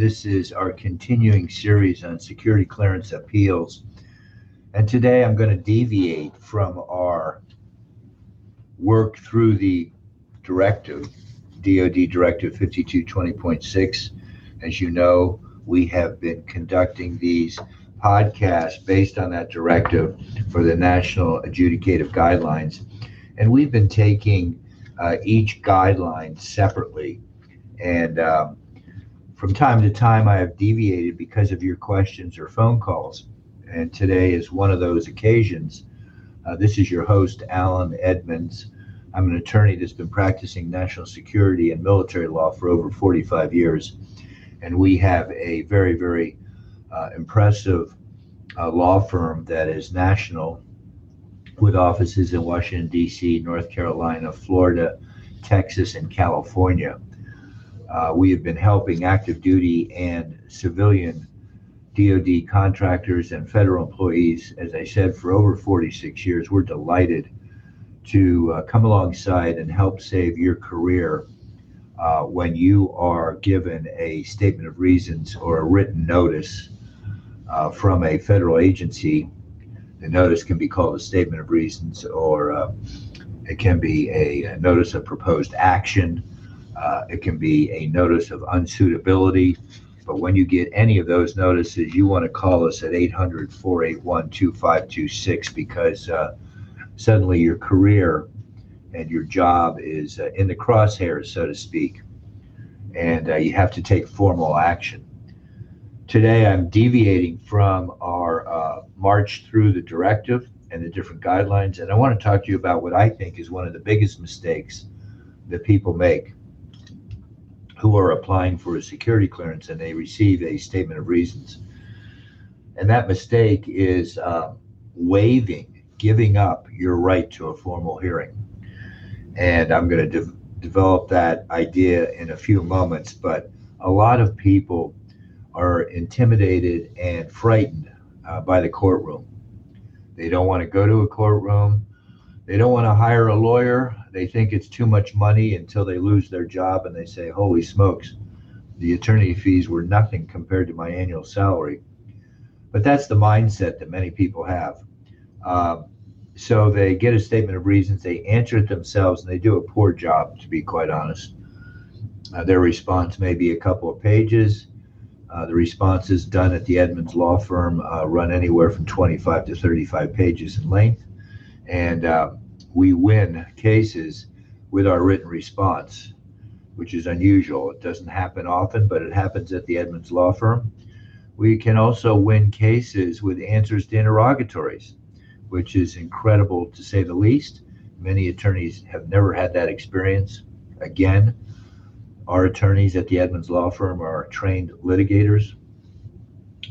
This is our continuing series on security clearance appeals. And today I'm going to deviate from our work through the directive, DoD Directive 5220.6. As you know, we have been conducting these podcasts based on that directive for the National Adjudicative Guidelines. And we've been taking uh, each guideline separately. And um, from time to time, I have deviated because of your questions or phone calls. And today is one of those occasions. Uh, this is your host, Alan Edmonds. I'm an attorney that's been practicing national security and military law for over 45 years. And we have a very, very uh, impressive uh, law firm that is national with offices in Washington, D.C., North Carolina, Florida, Texas, and California. Uh, we have been helping active duty and civilian DoD contractors and federal employees, as I said, for over 46 years. We're delighted to uh, come alongside and help save your career uh, when you are given a statement of reasons or a written notice uh, from a federal agency. The notice can be called a statement of reasons or uh, it can be a, a, notice of proposed action. Uh, it can be a notice of unsuitability. But when you get any of those notices, you want to call us at 800 481 2526 because uh, suddenly your career and your job is uh, in the crosshairs, so to speak, and uh, you have to take formal action. Today, I'm deviating from our uh, march through the directive and the different guidelines, and I want to talk to you about what I think is one of the biggest mistakes that people make who are applying for a security clearance and they receive a statement of reasons. And that mistake is uh, waiving, giving up your right to a formal hearing. And I'm going to de- develop that idea in a few moments, but a lot of people are intimidated and frightened uh, by the courtroom. They don't want to go to a courtroom. They don't want to hire a lawyer. They think it's too much money until they lose their job and they say, Holy smokes, the attorney fees were nothing compared to my annual salary. But that's the mindset that many people have. Um, so they get a statement of reasons, they answer it themselves, and they do a poor job, to be quite honest. Uh, their response may be a couple of pages. Uh, the responses done at the Edmonds Law Firm uh, run anywhere from 25 to 35 pages in length. And uh, we win cases with our written response, which is unusual. It doesn't happen often, but it happens at the Edmonds Law Firm. We can also win cases with answers to interrogatories, which is incredible to say the least. Many attorneys have never had that experience. Again, our attorneys at the Edmonds Law Firm are trained litigators.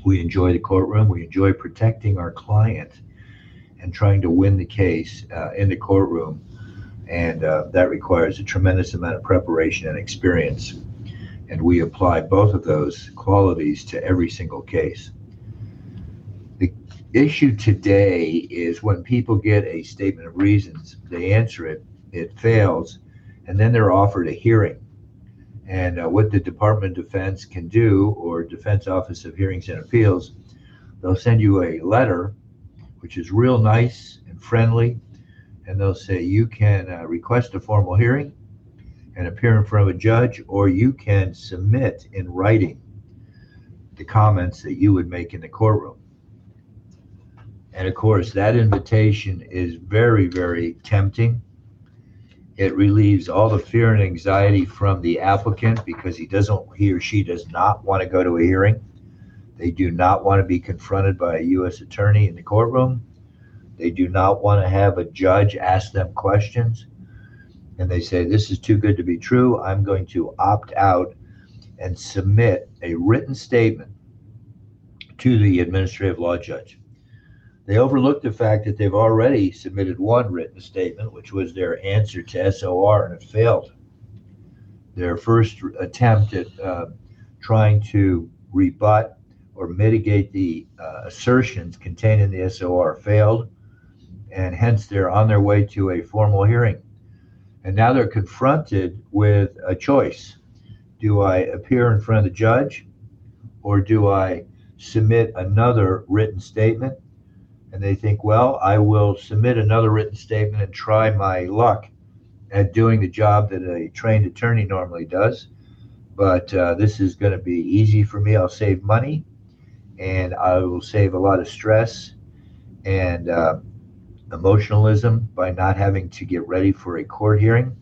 We enjoy the courtroom. We enjoy protecting our client and trying to win the case uh, in the courtroom. And uh, that requires a tremendous amount of preparation and experience. And we apply both of those qualities to every single case. The issue today is when people get a statement of reasons, they answer it, it fails, and then they're offered a hearing and uh, what the Department of Defense can do, or Defense Office of Hearings and Appeals, they'll send you a letter, which is real nice and friendly, and they'll say you can uh, request a formal hearing and appear in front of a judge, or you can submit in writing the comments that you would make in the courtroom. And of course, that invitation is very, very tempting it relieves all the fear and anxiety from the applicant because he doesn't, he or she does not want to go to a hearing. They do not want to be confronted by a U.S. attorney in the courtroom. They do not want to have a judge ask them questions. And they say, This is too good to be true. I'm going to opt out and submit a written statement to the administrative law judge. They overlooked the fact that they've already submitted one written statement, which was their answer to SOR, and it failed. Their first attempt at uh, trying to rebut or mitigate the uh, assertions contained in the SOR failed, and hence they're on their way to a formal hearing. And now they're confronted with a choice. Do I appear in front of the judge or do I submit another written statement? And they think, well, I will submit another written statement and try my luck at doing the job that a trained attorney normally does. But uh, this is going to be easy for me. I'll save money and I will save a lot of stress and uh, emotionalism by not having to get ready for a court hearing.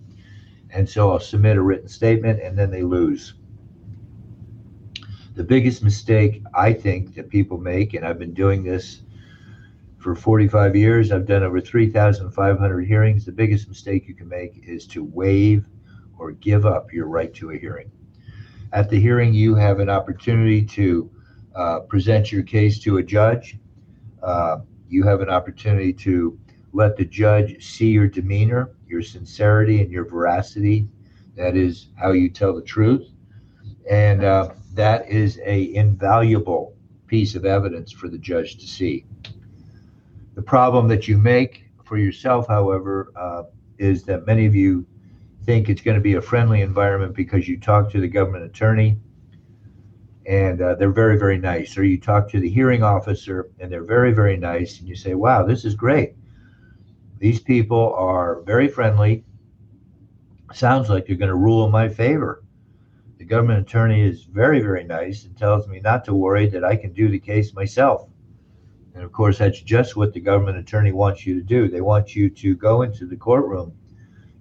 And so I'll submit a written statement and then they lose. The biggest mistake I think that people make, and I've been doing this for 45 years, I've done over 3,500 hearings. The biggest mistake you can make is to waive or give up your right to a hearing. At the hearing, you have an opportunity to uh, present your case to a judge. Uh, you have an opportunity to let the judge see your demeanor, your sincerity, and your veracity. That is how you tell the truth. And uh, that is a invaluable piece of evidence for the judge to see. The problem that you make for yourself, however, uh, is that many of you think it's going to be a friendly environment because you talk to the government attorney and uh, they're very, very nice. Or you talk to the hearing officer and they're very, very nice, and you say, wow, this is great. These people are very friendly. Sounds like they're going to rule in my favor. The government attorney is very, very nice and tells me not to worry that I can do the case myself. And of course, that's just what the government attorney wants you to do. They want you to go into the courtroom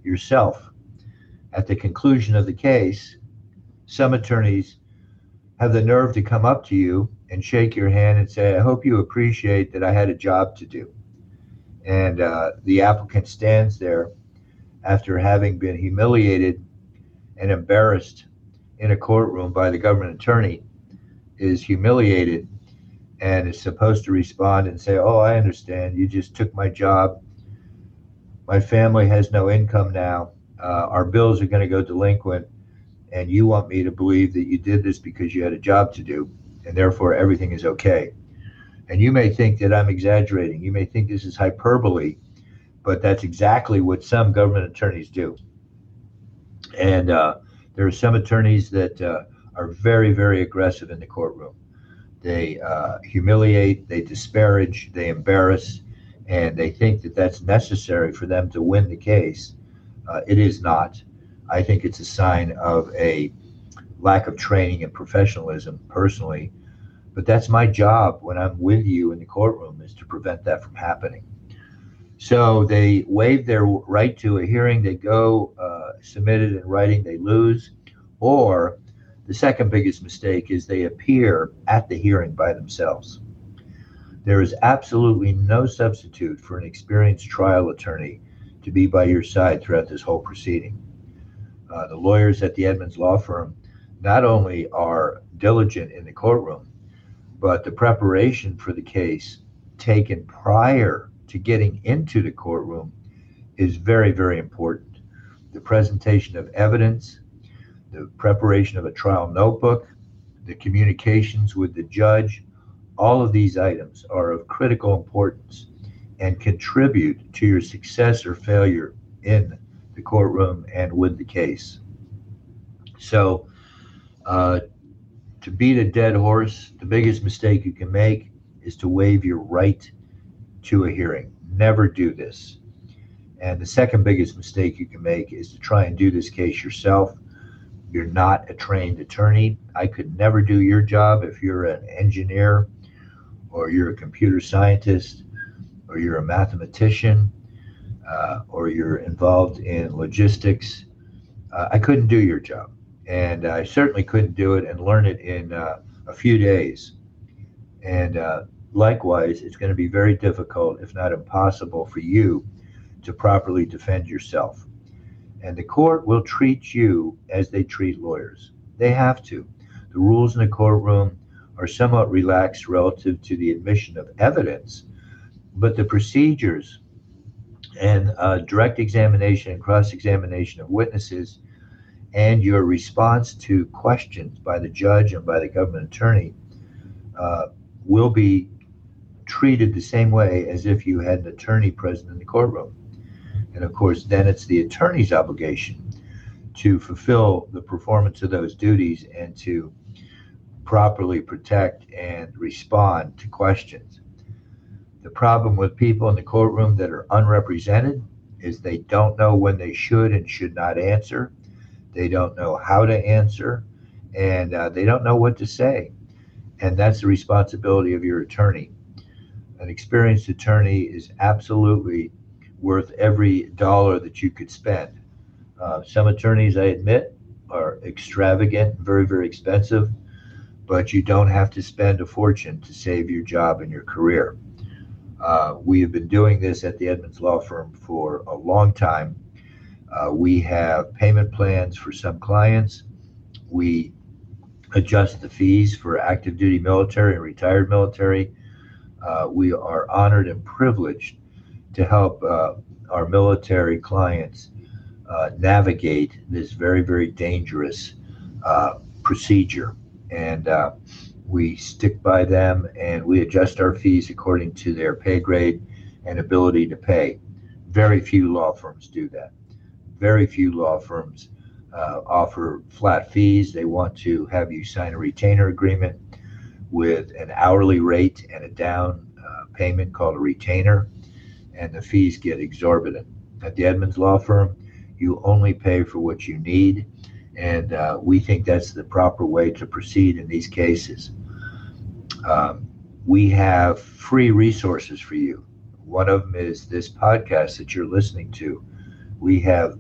yourself. At the conclusion of the case, some attorneys have the nerve to come up to you and shake your hand and say, I hope you appreciate that I had a job to do. And uh, the applicant stands there after having been humiliated and embarrassed in a courtroom by the government attorney, is humiliated and is supposed to respond and say, Oh, I understand. You just took my job. My family has no income now. Uh, our bills are going to go delinquent and you want me to believe that you did this because you had a job to do, and therefore everything is okay. And you may think that I'm exaggerating. You may think this is hyperbole, but that's exactly what some government attorneys do. And uh, there are some attorneys that uh, are very, very aggressive in the courtroom. They uh, humiliate, they disparage, they embarrass, and they think that that's necessary for them to win the case. Uh, it is not. I think it's a sign of a lack of training and professionalism personally. But that's my job when I'm with you in the courtroom is to prevent that from happening. So they waive their right to a hearing, they go uh, submit it in writing, they lose. Or the second biggest mistake is they appear at the hearing by themselves. There is absolutely no substitute for an experienced trial attorney to be by your side throughout this whole proceeding uh, the lawyers at the Edmonds Law Firm not only are diligent in the courtroom, but the preparation for the case taken prior to getting into the courtroom is very, very important. The presentation of evidence, the preparation of a trial notebook, the communications with the judge, all of these items are of critical importance and contribute to your success or failure in the courtroom and with the case. So, uh, to beat a dead horse, the biggest mistake you can make is to waive your right to a hearing. Never do this. And the second biggest mistake you can make is to try and do this case yourself. You're not a trained attorney. I could never do your job if you're an engineer or you're a computer scientist or you're a mathematician uh, or you're involved in logistics, uh, I couldn't do your job. And I certainly couldn't do it and learn it in uh, a few days. And uh, likewise, it's going to be very difficult, if not impossible, for you to properly defend yourself. And the court will treat you as they treat lawyers. They have to. The rules in the courtroom are somewhat relaxed relative to the admission of evidence, but the procedures and uh, direct examination and cross examination of witnesses and your response to questions by the judge and by the government attorney uh, will be treated the same way as if you had an attorney present in the courtroom. And of course, then it's the attorney's obligation to fulfill the performance of those duties and to properly protect and respond to questions. The problem with people in the courtroom that are unrepresented is they don't know when they should and should not answer. They don't know how to answer, and uh, they don't know what to say. And that's the responsibility of your attorney. An experienced attorney is absolutely worth every dollar that you could spend. Uh, some attorneys, I admit, are extravagant, very, very expensive, but you don't have to spend a fortune to save your job and your career. Uh, we have been doing this at the Edmonds Law Firm for a long time. Uh, we have payment plans for some clients. We adjust the fees for active duty military and retired military. Uh, we are honored and privileged to help uh, our military clients uh, navigate this very, very dangerous procedure. And we stick by them and we adjust our fees according to their pay grade and ability to pay. Very few law firms do that. Very few law firms uh, offer flat fees. They want to have you sign a retainer agreement with an hourly rate and a down uh, payment called a retainer, and the fees get exorbitant. At the Edmonds Law Firm, you only pay for what you need, and uh, we think that's the proper way to proceed in these cases. Um, we have free resources for you. One of them is this podcast that you're listening to. We have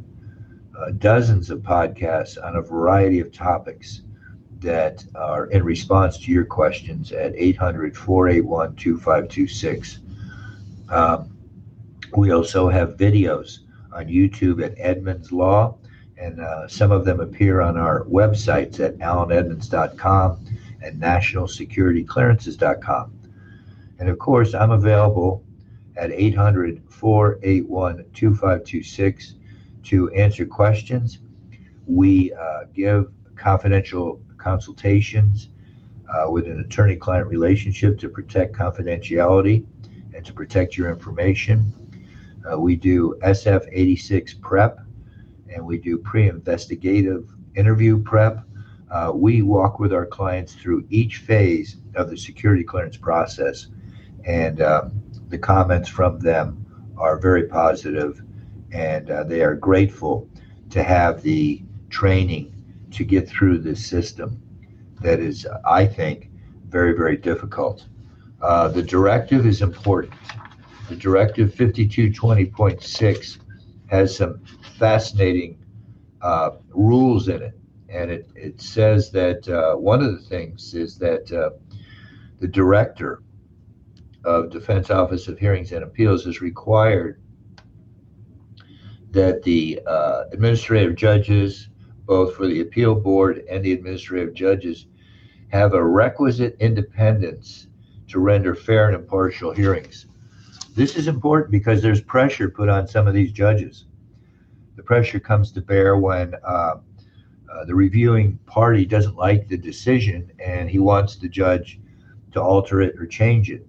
uh, dozens of podcasts on a variety of topics that are in response to your questions at 800 481 2526. Um, we also have videos on YouTube at Edmonds Law, and uh, some of them appear on our websites at alanedmonds.com and nationalsecurityclearances.com. And of course, I'm available at 800 481 2526 to answer questions. We uh, give confidential consultations uh, with an attorney client relationship to protect confidentiality and to protect your information. Uh, we do SF 86 prep and we do pre investigative interview prep. Uh, we walk with our clients through each phase of the security clearance process, and um, the comments from them are very positive and uh, they are grateful to have the training to get through this system that is, I think, very, very difficult. Uh, the directive is important. The directive 5220.6 has some fascinating uh, rules in it. And it, it says that uh, one of the things is that uh, the director of Defense Office of Hearings and Appeals is required that the uh, administrative judges, both for the appeal board and the administrative judges, have a requisite independence to render fair and impartial hearings. This is important because there's pressure put on some of these judges. Pressure comes to bear when uh, uh, the reviewing party doesn't like the decision and he wants the judge to alter it or change it.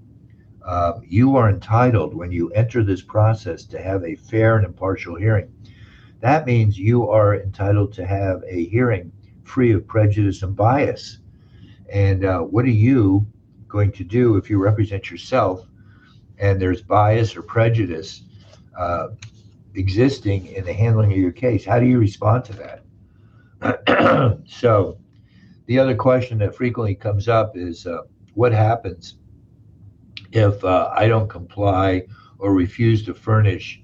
Uh, you are entitled when you enter this process to have a fair and impartial hearing. That means you are entitled to have a hearing free of prejudice and bias. And uh, what are you going to do if you represent yourself and there's bias or prejudice uh, existing in the handling of your case? How do you respond to that? so, the other question that frequently comes up is uh, what happens if uh, I don't comply or refuse to furnish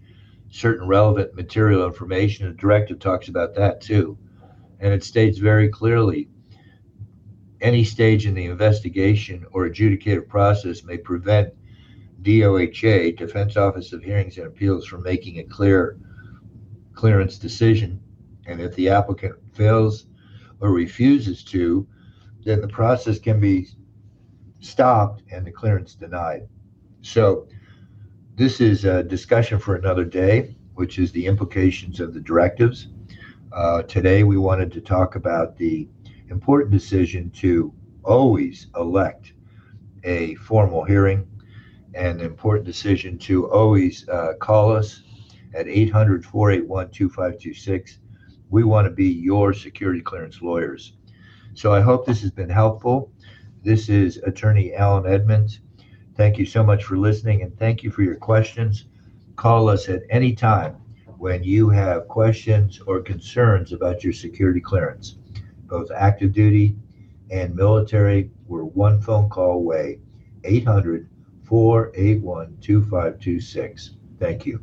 certain relevant material information. The directive talks about that too. And it states very clearly any stage in the investigation or adjudicative process may prevent DOHA, Defense Office of Hearings and Appeals, from making a clear clearance decision. And if the applicant fails or refuses to, then the process can be stopped and the clearance denied. So this is a discussion for another day, which is the implications of the directives. Uh, today, we wanted to talk about the important decision to always elect a formal hearing and important decision to always uh, call us at 800 481 2526. We want to be your security clearance lawyers. So I hope this has been helpful. This is Attorney Alan Edmonds. Thank you so much for listening and thank you for your questions. Call us at any time when you have questions or concerns about your security clearance. Both active duty and military, we're one phone call away 800 481 2526. Thank you.